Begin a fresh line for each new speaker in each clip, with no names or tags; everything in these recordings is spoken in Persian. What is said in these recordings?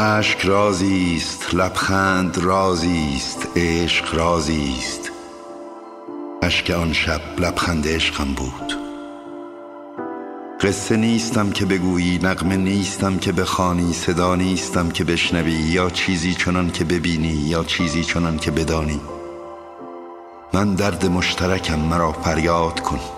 اشک رازی است لبخند رازی است عشق رازی است اشک آن شب لبخند عشقم بود. قصه نیستم که بگویی نغمه نیستم که بخوانی صدا نیستم که بشنوی یا چیزی چنان که ببینی یا چیزی چنان که بدانی. من درد مشترکم مرا فریاد کن.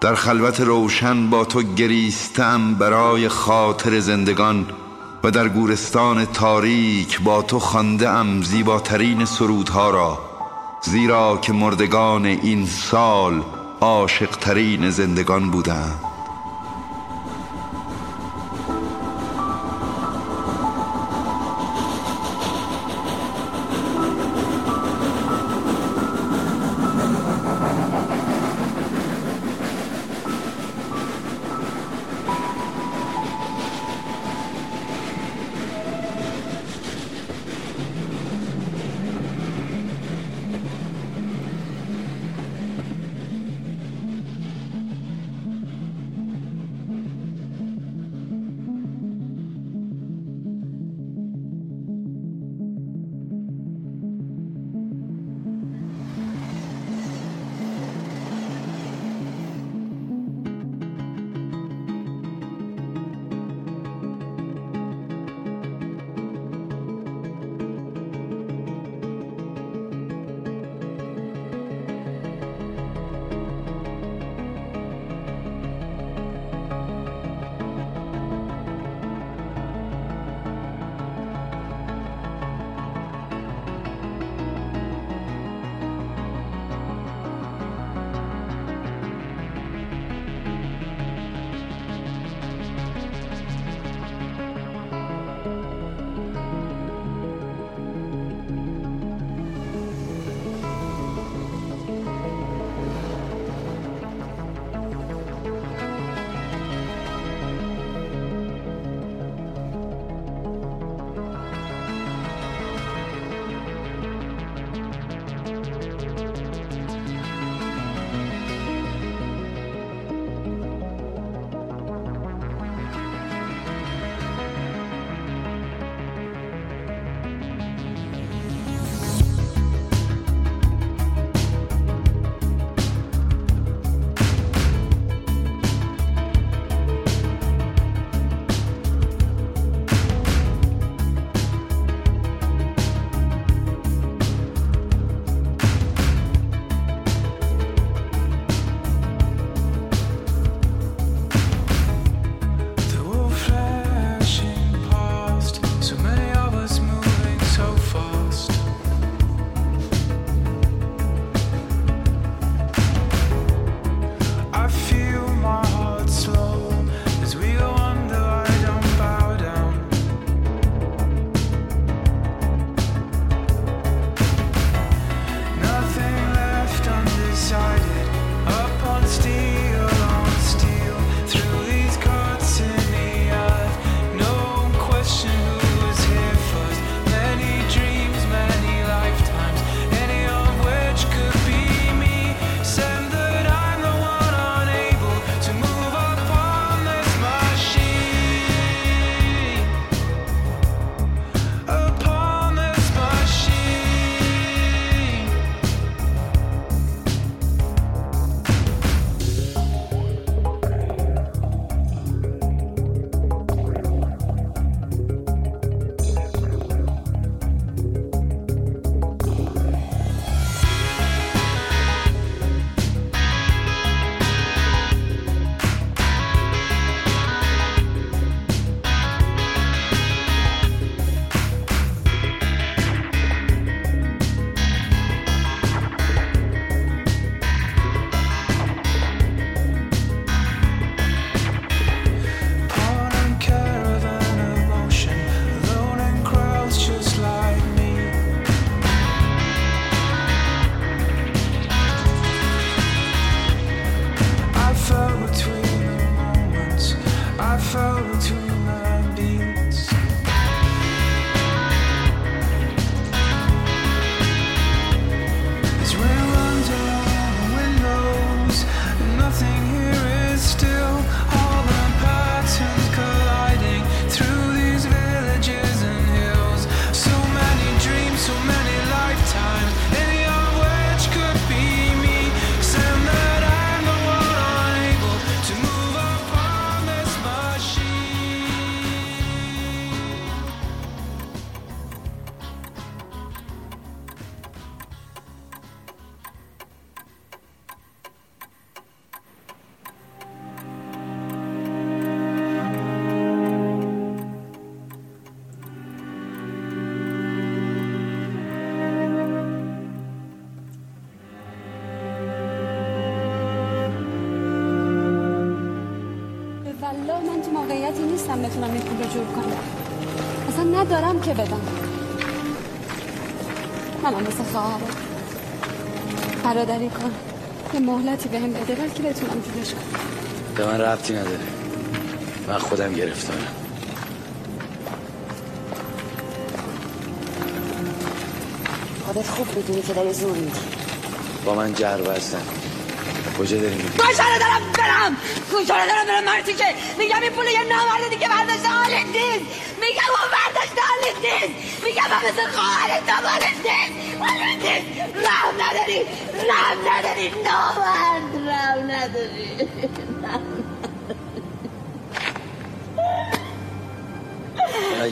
در خلوت روشن با تو گریستم برای خاطر زندگان و در گورستان تاریک با تو خانده ام زیباترین سرودها را زیرا که مردگان این سال عاشقترین زندگان بودند.
نداشتم بتونم این پول جور کنم. اصلا ندارم که بدم. منم مثل خواهره برادری کن. یه مهلتی به هم بده بلکه بتونم جورش کنم.
به من ربطی نداره. من خودم گرفتارم.
خودت خوب می‌دونی که داری زور میدی.
با من جر بستن کجا داری میری
کجا دارم برم؟ کجا دارم برم؟ مرتی که میگم این پول یه نامرده دیگه برداشت حالت نیست. میگم اون برداشت حالت نیست. میگم من مثل خواهرت دامالت نیست. حالت نیست. رحم نداری. رحم نداری. نامرد رحم نداری.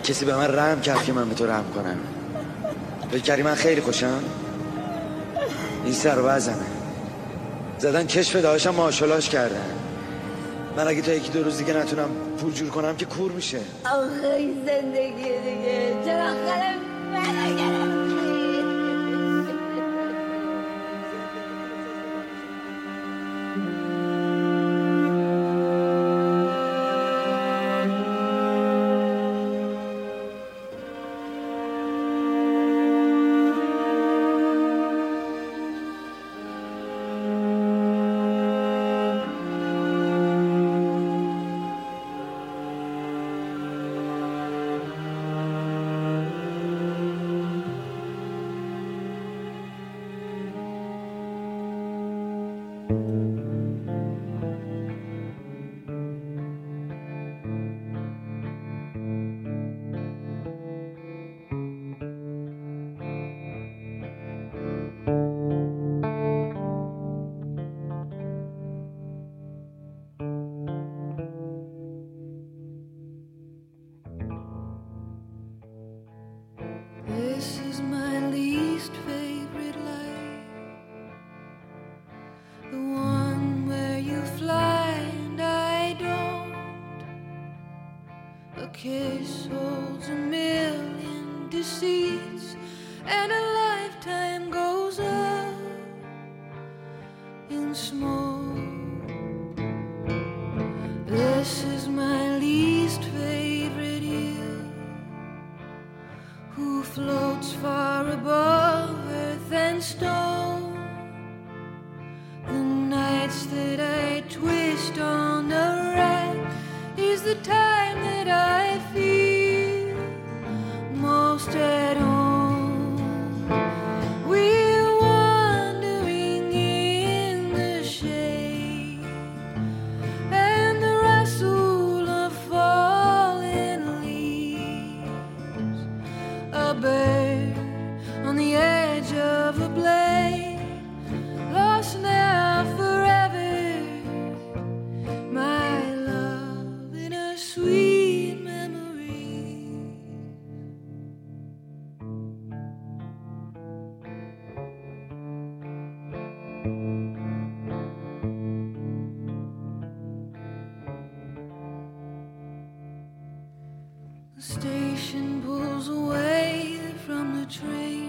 کسی به من رحم کرد که من به تو رحم کنم. فکر من خیلی خوشم؟ این سر وزنه زدن کشف داشتم ماشالاش کردن. من اگه تا یکی دو روز دیگه نتونم پول جور کنم که کور میشه.
آخه زندگی دیگه چرا آخر
and a lifetime goes up in smoke. This is my least favorite year who floats far above earth and stone. The nights that I twist on the rack is the time The station pulls away from the train.